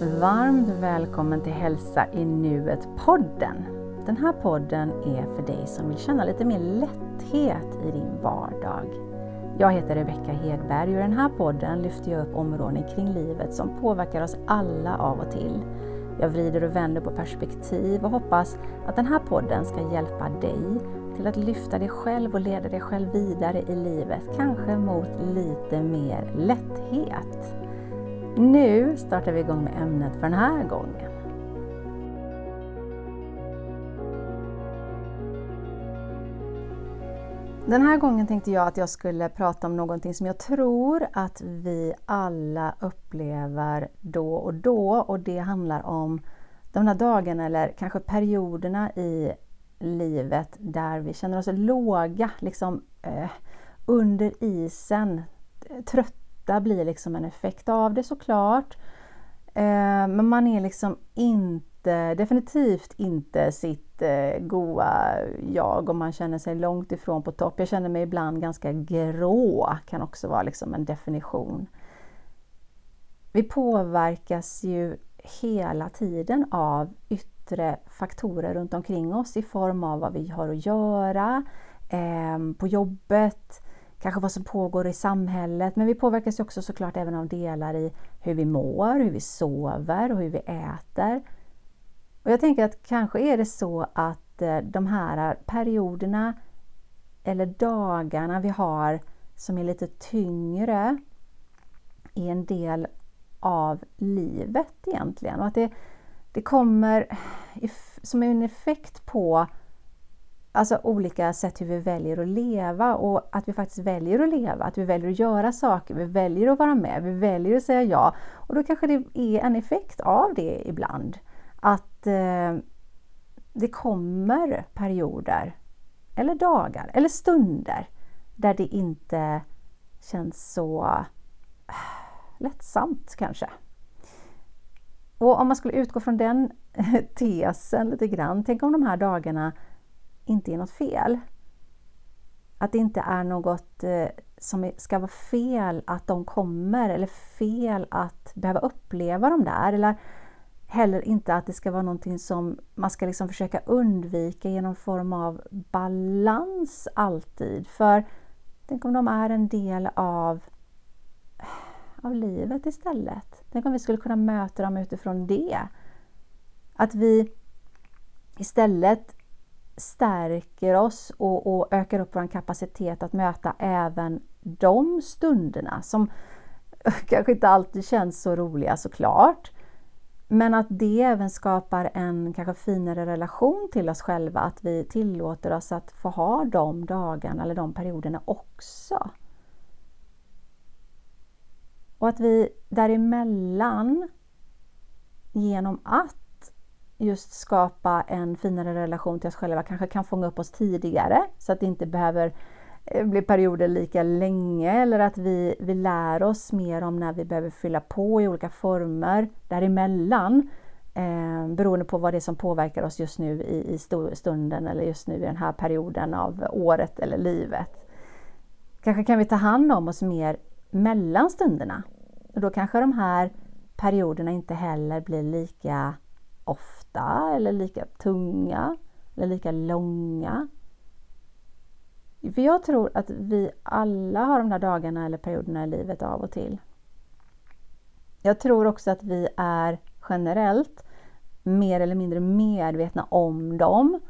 Varmt välkommen till Hälsa i nuet-podden. Den här podden är för dig som vill känna lite mer lätthet i din vardag. Jag heter Rebecka Hedberg och i den här podden lyfter jag upp områden kring livet som påverkar oss alla av och till. Jag vrider och vänder på perspektiv och hoppas att den här podden ska hjälpa dig till att lyfta dig själv och leda dig själv vidare i livet, kanske mot lite mer lätthet. Nu startar vi igång med ämnet för den här gången. Den här gången tänkte jag att jag skulle prata om någonting som jag tror att vi alla upplever då och då och det handlar om de här dagarna eller kanske perioderna i livet där vi känner oss låga, liksom eh, under isen, trötta blir liksom en effekt av det såklart. Eh, men man är liksom inte, definitivt inte sitt eh, goa jag och man känner sig långt ifrån på topp. Jag känner mig ibland ganska grå, kan också vara liksom en definition. Vi påverkas ju hela tiden av yttre faktorer runt omkring oss i form av vad vi har att göra, eh, på jobbet, kanske vad som pågår i samhället. Men vi påverkas också såklart även av delar i hur vi mår, hur vi sover och hur vi äter. Och jag tänker att kanske är det så att eh, de här perioderna eller dagarna vi har som är lite tyngre är en del av livet egentligen. Och att det, det kommer som en effekt på alltså olika sätt hur vi väljer att leva och att vi faktiskt väljer att leva, att vi väljer att göra saker, vi väljer att vara med, vi väljer att säga ja. Och då kanske det är en effekt av det ibland. Att eh, det kommer perioder, eller dagar, eller stunder där det inte känns så eh, lättsamt kanske. Och om man skulle utgå från den tesen lite grann, tänk om de här dagarna inte är något fel. Att det inte är något eh, som ska vara fel att de kommer eller fel att behöva uppleva dem där. Eller heller inte att det ska vara någonting som man ska liksom försöka undvika genom form av balans alltid. För tänk om de är en del av, av livet istället. Tänk om vi skulle kunna möta dem utifrån det. Att vi istället stärker oss och, och ökar upp vår kapacitet att möta även de stunderna som kanske inte alltid känns så roliga såklart. Men att det även skapar en kanske finare relation till oss själva, att vi tillåter oss att få ha de dagarna eller de perioderna också. Och att vi däremellan, genom att just skapa en finare relation till oss själva, kanske kan fånga upp oss tidigare så att det inte behöver eh, bli perioder lika länge eller att vi, vi lär oss mer om när vi behöver fylla på i olika former däremellan. Eh, beroende på vad det är som påverkar oss just nu i, i stunden eller just nu i den här perioden av året eller livet. Kanske kan vi ta hand om oss mer mellan stunderna. Och då kanske de här perioderna inte heller blir lika ofta eller lika tunga eller lika långa. För jag tror att vi alla har de där dagarna eller perioderna i livet av och till. Jag tror också att vi är generellt mer eller mindre medvetna om dem.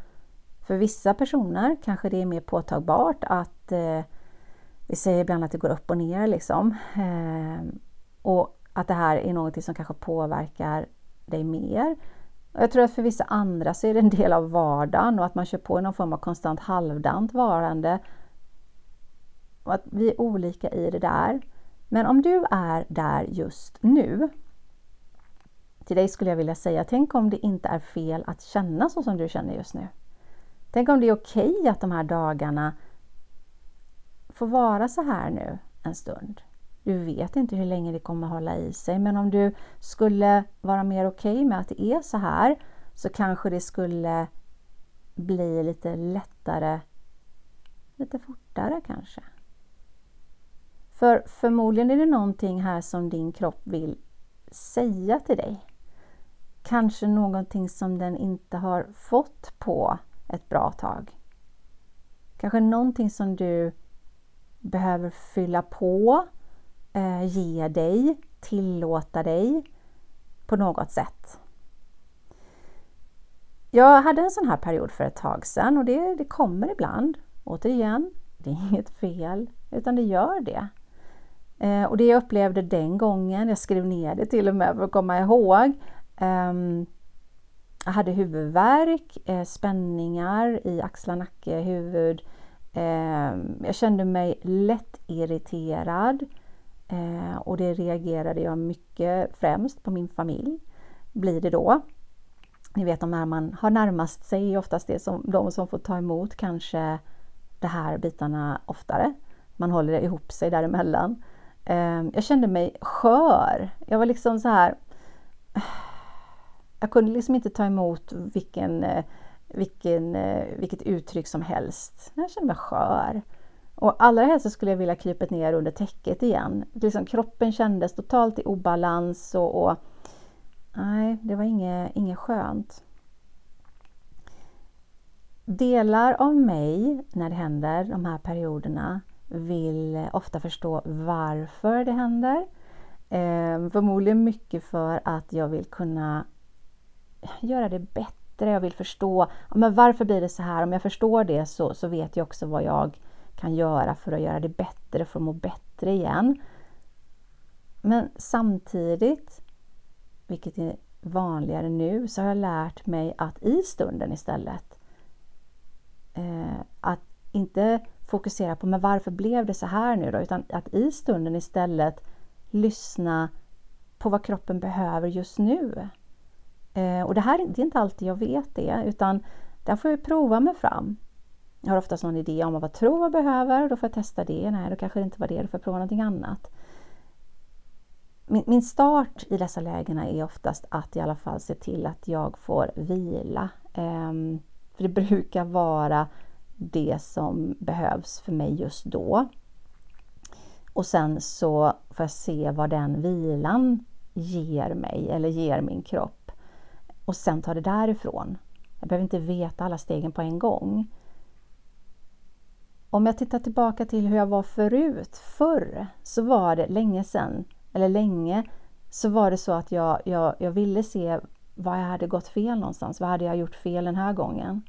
För vissa personer kanske det är mer påtagbart att eh, vi säger ibland att det går upp och ner liksom. Eh, och att det här är något som kanske påverkar dig mer. Jag tror att för vissa andra så är det en del av vardagen och att man kör på i någon form av konstant halvdant varande. Och att vi är olika i det där. Men om du är där just nu, till dig skulle jag vilja säga, tänk om det inte är fel att känna så som du känner just nu. Tänk om det är okej okay att de här dagarna får vara så här nu en stund. Du vet inte hur länge det kommer hålla i sig men om du skulle vara mer okej okay med att det är så här så kanske det skulle bli lite lättare, lite fortare kanske. För förmodligen är det någonting här som din kropp vill säga till dig. Kanske någonting som den inte har fått på ett bra tag. Kanske någonting som du behöver fylla på, eh, ge dig, tillåta dig på något sätt. Jag hade en sån här period för ett tag sedan och det, det kommer ibland. Återigen, det är inget fel, utan det gör det. Eh, och det jag upplevde den gången, jag skrev ner det till och med för att komma ihåg. Eh, jag hade huvudvärk, eh, spänningar i axlar, nacke, huvud. Ehm, jag kände mig lätt irriterad eh, och det reagerade jag mycket främst på min familj. Blir det då. Ni vet de när man har närmast sig, oftast det som, de som får ta emot kanske de här bitarna oftare. Man håller ihop sig däremellan. Eh, jag kände mig skör. Jag var liksom så här... Jag kunde liksom inte ta emot vilken, eh, vilken, eh, vilket uttryck som helst. Jag kände mig skör. Och allra helst så skulle jag vilja krypa ner under täcket igen. Liksom kroppen kändes totalt i obalans och, och nej, det var inget, inget skönt. Delar av mig när det händer, de här perioderna, vill ofta förstå varför det händer. Eh, förmodligen mycket för att jag vill kunna göra det bättre. Jag vill förstå men varför blir det så här. Om jag förstår det så, så vet jag också vad jag kan göra för att göra det bättre, för att må bättre igen. Men samtidigt, vilket är vanligare nu, så har jag lärt mig att i stunden istället eh, att inte fokusera på men varför blev det så här nu då? Utan att i stunden istället lyssna på vad kroppen behöver just nu. Eh, och det här det är inte alltid jag vet det, utan där får jag prova mig fram. Jag har oftast någon idé om vad jag tror jag behöver och då får jag testa det. Nej, då kanske det inte var det, då får jag prova någonting annat. Min, min start i dessa lägena är oftast att i alla fall se till att jag får vila. Um, för det brukar vara det som behövs för mig just då. Och sen så får jag se vad den vilan ger mig eller ger min kropp. Och sen ta det därifrån. Jag behöver inte veta alla stegen på en gång. Om jag tittar tillbaka till hur jag var förut, förr, så var det länge sedan, eller länge, så var det så att jag, jag, jag ville se vad jag hade gått fel någonstans. Vad hade jag gjort fel den här gången?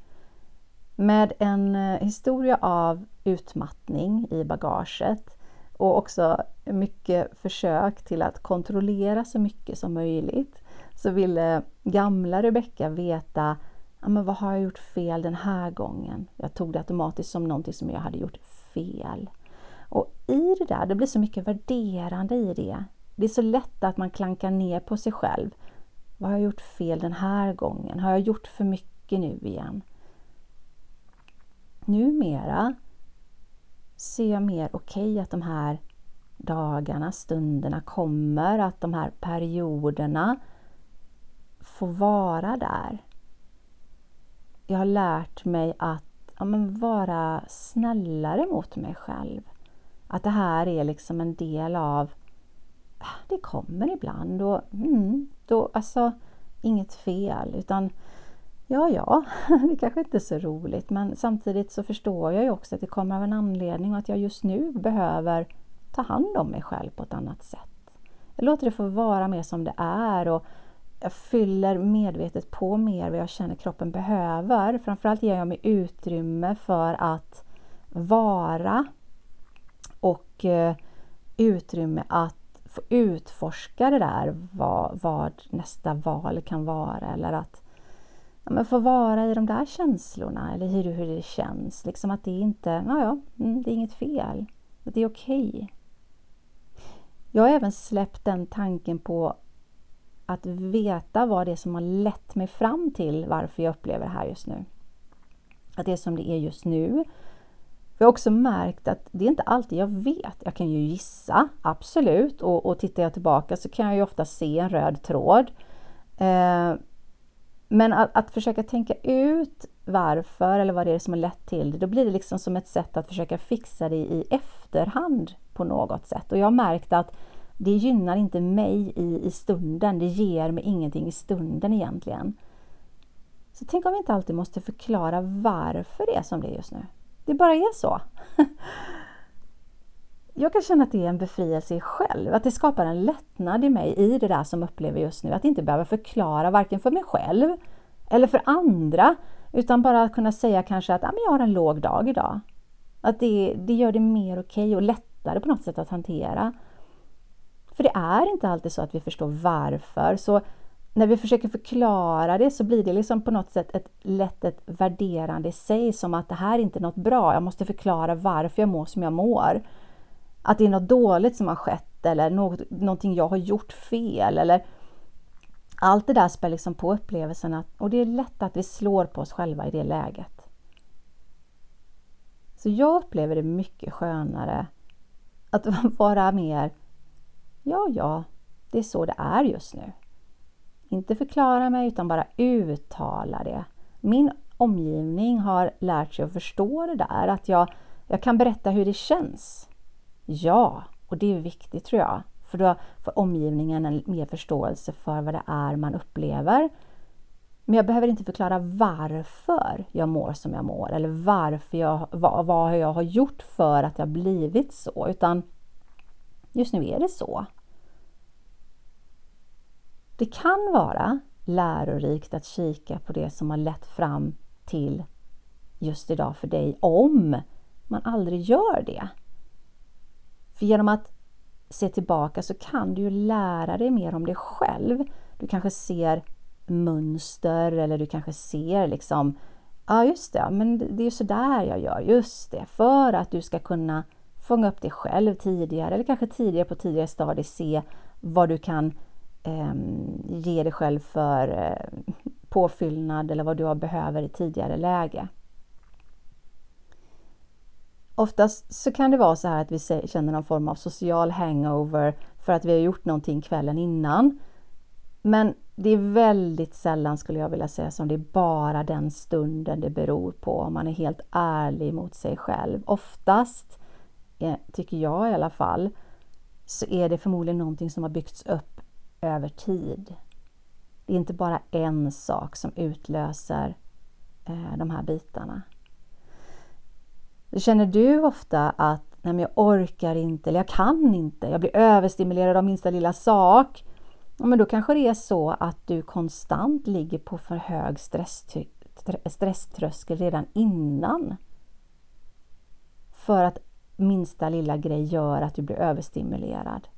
Med en eh, historia av utmattning i bagaget och också mycket försök till att kontrollera så mycket som möjligt så ville gamla Rebecka veta ja, men vad har jag gjort fel den här gången? Jag tog det automatiskt som någonting som jag hade gjort fel. Och i det där, det blir så mycket värderande i det. Det är så lätt att man klankar ner på sig själv. Vad har jag gjort fel den här gången? Har jag gjort för mycket nu igen? numera ser jag mer okej okay att de här dagarna, stunderna kommer, att de här perioderna får vara där. Jag har lärt mig att ja, men vara snällare mot mig själv. Att det här är liksom en del av ah, det kommer ibland och mm, då, alltså inget fel utan Ja, ja, det kanske inte är så roligt men samtidigt så förstår jag ju också att det kommer av en anledning och att jag just nu behöver ta hand om mig själv på ett annat sätt. Jag låter det få vara mer som det är och jag fyller medvetet på mer vad jag känner kroppen behöver. Framförallt ger jag mig utrymme för att vara och eh, utrymme att få utforska det där vad, vad nästa val kan vara eller att ja, men få vara i de där känslorna eller hur, hur det känns. Liksom att det inte, ja, ja, mm, det är inget fel. Att det är okej. Okay. Jag har även släppt den tanken på att veta vad det är som har lett mig fram till varför jag upplever det här just nu. Att det är som det är just nu. Jag har också märkt att det är inte alltid jag vet. Jag kan ju gissa, absolut. Och, och tittar jag tillbaka så kan jag ju ofta se en röd tråd. Eh, men att, att, försöka tänka ut varför eller vad det är som har lett till det, då blir det liksom som ett sätt att försöka fixa det i efterhand på något sätt. Och jag har märkt att det gynnar inte mig i, i stunden. Det ger mig ingenting i stunden egentligen. Så tänk om vi inte alltid måste förklara varför det är som det är just nu. Det bara är så. Jag kan känna att det är en befrielse i själv, att det skapar en lättnad i mig i det där som jag upplever just nu. Att inte behöva förklara varken för mig själv eller för andra, utan bara kunna säga kanske att ah, men jag har en låg dag idag. Att det, det gör det mer okej okay och lättare på något sätt att hantera. För det är inte alltid så att vi förstår varför. Så när vi försöker förklara det så blir det liksom på något sätt ett lätt ett värderande i sig som att det här är inte något bra. Jag måste förklara varför jag mår som jag mår. Att det är något dåligt som har skett eller något, någonting jag har gjort fel eller allt det där spär liksom på upplevelsen och det är lätt att vi slår på oss själva i det läget. Så jag upplever det mycket skönare att vara mer, ja, ja, det är så det är just nu. Inte förklara mig utan bara uttala det. Min omgivning har lärt sig att förstå det där, att jag, jag kan berätta hur det känns. Ja, och det är viktigt tror jag. För då får omgivningen en mer förståelse för vad det är man upplever. Men jag behöver inte förklara varför jag mår som jag mår eller varför jag, vad, vad jag har gjort för att jag blivit så, utan just nu är det så. Det kan vara lärorikt att kika på det som har lett fram till just idag för dig om man aldrig gör det. För genom att se tillbaka så kan du ju lära dig mer om dig själv. Du kanske ser mönster eller du kanske ser liksom Ja just det, men det är ju sådär jag gör, just det, för att du ska kunna fånga upp dig själv tidigare eller kanske tidigare på tidigare stadier se vad du kan eh, ge dig själv för eh, påfyllnad eller vad du behöver i tidigare läge. Oftast så kan det vara så här att vi känner någon form av social hangover för att vi har gjort någonting kvällen innan. Men det är väldigt sällan skulle jag vilja säga som det är bara den stunden det beror på om man är helt ärlig mot sig själv. Oftast, Eh, tycker jag i alla fall, så är det förmodligen någonting som har byggts upp över tid. Det är inte bara en sak som utlöser eh, de här bitarna. Känner du ofta att nej men jag orkar inte eller jag kan inte, jag blir överstimulerad av minsta lilla sak. Ja, men då kanske det är så att du konstant ligger på för hög stresströskel redan innan. För att minsta lilla grej gör att du blir överstimulerad.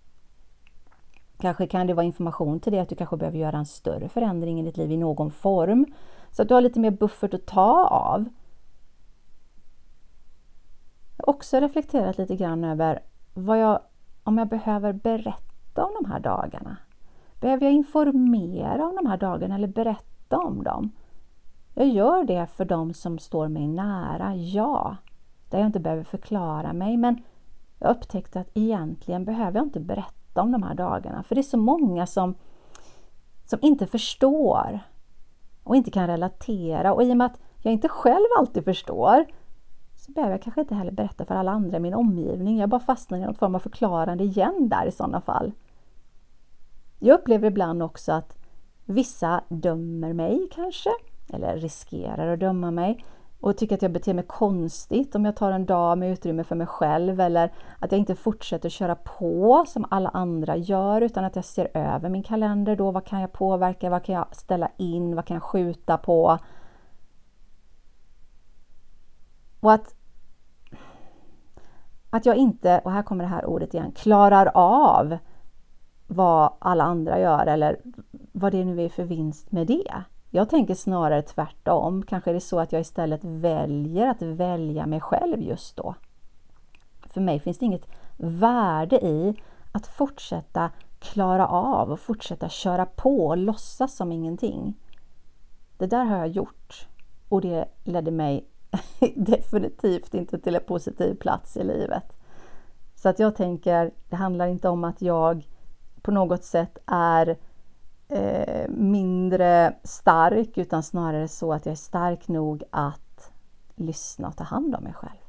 Kanske kan det vara information till dig att du kanske behöver göra en större förändring i ditt liv i någon form. Så att du har lite mer buffert att ta av Jag har också reflekterat lite grann över vad jag, om jag behöver berätta om de här dagarna. Behöver jag informera om de här dagarna eller berätta om dem? Jag gör det för de som står mig nära, ja. Där jag inte behöver förklara mig, men jag upptäckte att egentligen behöver jag inte berätta om de här dagarna, för det är så många som, som inte förstår och inte kan relatera. Och i och med att jag inte själv alltid förstår så behöver jag kanske inte heller berätta för alla andra i min omgivning. Jag bara fastnar i någon form av förklarande igen där i sådana fall. Jag upplever ibland också att vissa dömer mig kanske, eller riskerar att döma mig och tycker att jag beter mig konstigt om jag tar en dag med utrymme för mig själv eller att jag inte fortsätter köra på som alla andra gör utan att jag ser över min kalender då. Vad kan jag påverka? Vad kan jag ställa in? Vad kan jag skjuta på? Och att, att jag inte, och här kommer det här ordet igen, klarar av vad alla andra gör eller vad det nu är för vinst med det. Jag tänker snarare tvärtom. Kanske är det så att jag istället väljer att välja mig själv just då. För mig finns det inget värde i att fortsätta klara av och fortsätta köra på och låtsas som ingenting. Det där har jag gjort och det ledde mig definitivt inte till en positiv plats i livet. Så att jag tänker, det handlar inte om att jag på något sätt är eh, mindre stark utan snarare så att jag är stark nog att lyssna och ta hand om mig själv.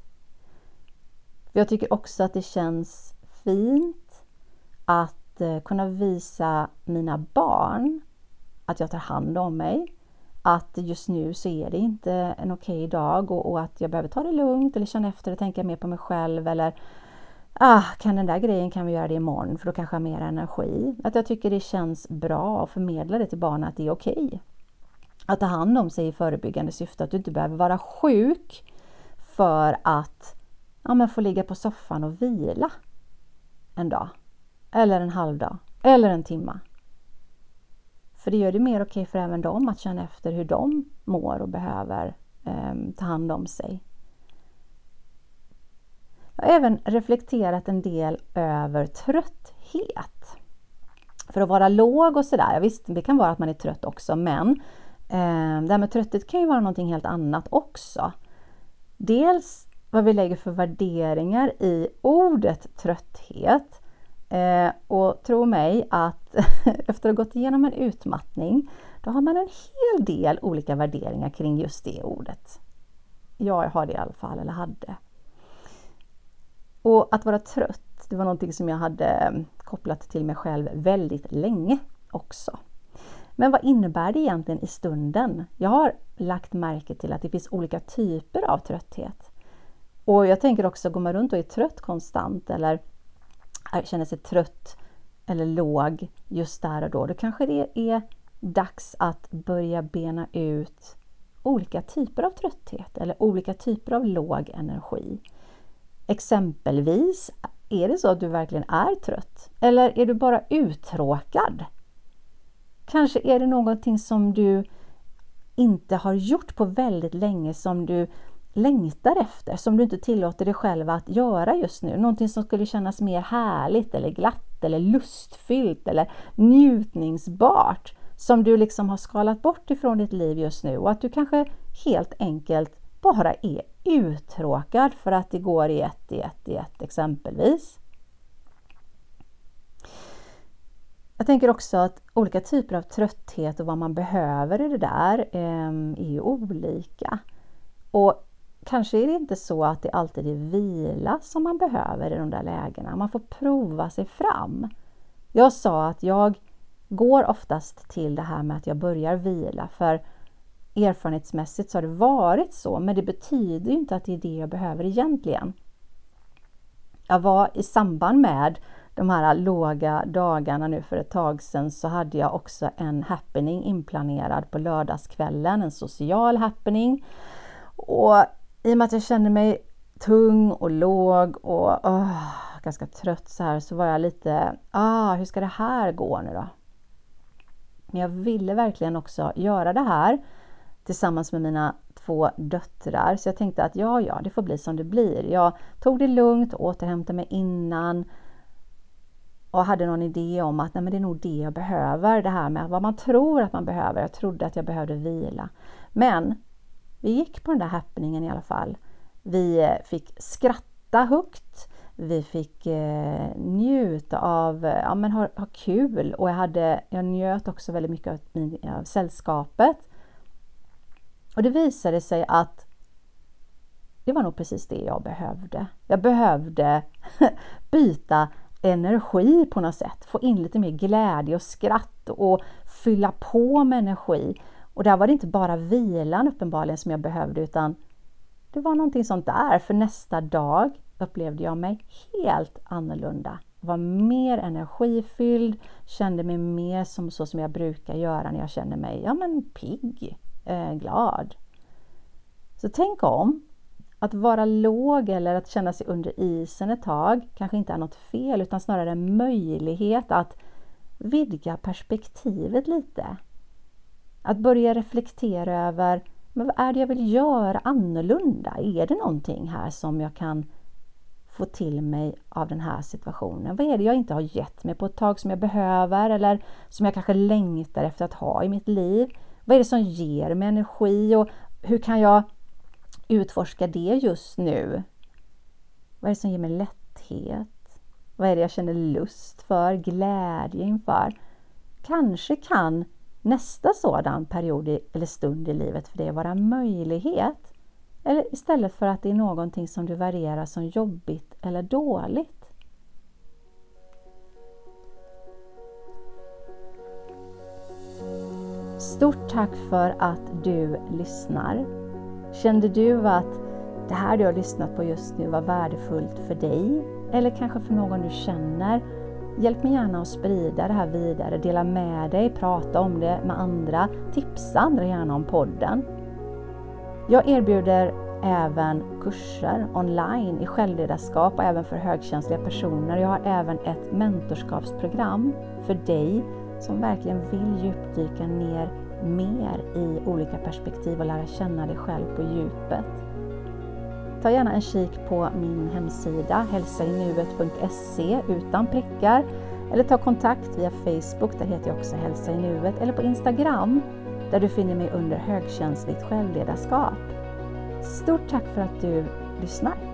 Jag tycker också att det känns fint att eh, kunna visa mina barn att jag tar hand om mig. Att just nu så är det inte en okej okay dag och, och, att jag behöver ta det lugnt eller känna efter och tänka mer på mig själv eller ah, kan den där grejen kan vi göra det imorgon för då kanske jag har mer energi. Att jag tycker det känns bra att förmedla det till barnen att det är okej. Okay. Att ta hand om sig i förebyggande syfte, att du inte behöver vara sjuk för att ja, men få ligga på soffan och vila en dag. Eller en halv dag. Eller en timma. För det gör det mer okej okay för även dem att känna efter hur de mår och behöver eh, ta hand om sig. Jag har även reflekterat en del över trötthet. För att vara låg och sådär, visst det kan vara att man är trött också men eh, det här med trötthet kan ju vara någonting helt annat också. Dels vad vi lägger för värderingar i ordet trötthet. Eh, och tro mig att efter att ha gått igenom en utmattning, då har man en hel del olika värderingar kring just det ordet. Jag har det i alla fall, eller hade. Och att vara trött, det var någonting som jag hade mm, kopplat till mig själv väldigt länge också. Men vad innebär det egentligen i stunden? Jag har lagt märke till att det finns olika typer av trötthet. Och jag tänker också, går man runt och är trött konstant eller äh, känner sig trött eller låg just där och då, då kanske det är dags att börja bena ut olika typer av trötthet eller olika typer av låg energi. Exempelvis, är det så att du verkligen är trött? Eller är du bara uttråkad? Kanske är det någonting som du inte har gjort på väldigt länge som du längtar efter, som du inte tillåter dig själv att göra just nu. Någonting som skulle kännas mer härligt eller glatt eller lustfyllt eller njutningsbart som du liksom har skalat bort ifrån ditt liv just nu och att du kanske helt enkelt bara är e. uttråkad för att det går i ett, i ett, i ett exempelvis. Jag tänker också att olika typer av trötthet och vad man behöver i det där ehm, är ju olika. Och kanske är det inte så att det alltid är vila som man behöver i de där lägena. Man får prova sig fram. Jag sa att jag går oftast till det här med att jag börjar vila för erfarenhetsmässigt så har det varit så, men det betyder ju inte att det är det jag behöver egentligen. Jag var i samband med de här låga dagarna nu för ett tag sedan så hade jag också en happening inplanerad på lördagskvällen, en social happening. Och i och med att jag kände mig tung och låg och oh, ganska trött så här så var jag lite, ah, hur ska det här gå nu då? Men jag ville verkligen också göra det här tillsammans med mina två döttrar. Så jag tänkte att ja, ja, det får bli som det blir. Jag tog det lugnt, återhämtade mig innan och hade någon idé om att nej, men det är nog det jag behöver. Det här med vad man tror att man behöver. Jag trodde att jag behövde vila. Men vi gick på den där happeningen i alla fall. Vi eh, fick skratta högt. Vi fick eh, njuta av, ja men ha, ha kul och jag, hade, jag njöt också väldigt mycket av, av sällskapet. Och det visade sig att det var nog precis det jag behövde. Jag behövde byta energi på något sätt, få in lite mer glädje och skratt och fylla på med energi. Och där var det inte bara vilan uppenbarligen som jag behövde utan det var någonting sånt där. För nästa dag upplevde jag mig helt annorlunda. Jag var mer energifylld, kände mig mer som så som jag brukar göra när jag känner mig ja, men pigg, eh, glad. Så tänk om. Att vara låg eller att känna sig under isen ett tag kanske inte är något fel utan snarare en möjlighet att vidga perspektivet lite. Att börja reflektera över men vad är det jag vill göra annorlunda? Är det någonting här som jag kan få till mig av den här situationen? Vad är det jag inte har gett mig på ett tag som jag behöver eller som jag kanske längtar efter att ha i mitt liv? Vad är det som ger mig energi och hur kan jag utforska det just nu? Vad är det som ger mig lätthet? Vad är det jag känner lust för, glädje inför? Kanske kan nästa sådan period eller stund i livet för dig vara möjlighet? Eller istället för att det är någonting som du värderar som jobbigt eller dåligt? Stort tack för att du lyssnar. Kände du att det här du har lyssnat på just nu var värdefullt för dig eller kanske för någon du känner? Hjälp mig gärna att sprida det här vidare, dela med dig, prata om det med andra, tipsa andra gärna om podden. Jag erbjuder även kurser online i självledarskap och även för högkänsliga personer. Jag har även ett mentorskapsprogram för dig som verkligen vill djupdyka ner mer i olika perspektiv och lära känna dig själv på djupet. Ta gärna en kik på min hemsida hälsainuet.se utan prickar eller ta kontakt via Facebook, där heter jag också Hälsa i nuet, eller på Instagram där du finner mig under högkänsligt självledarskap. Stort tack för att du lyssnar!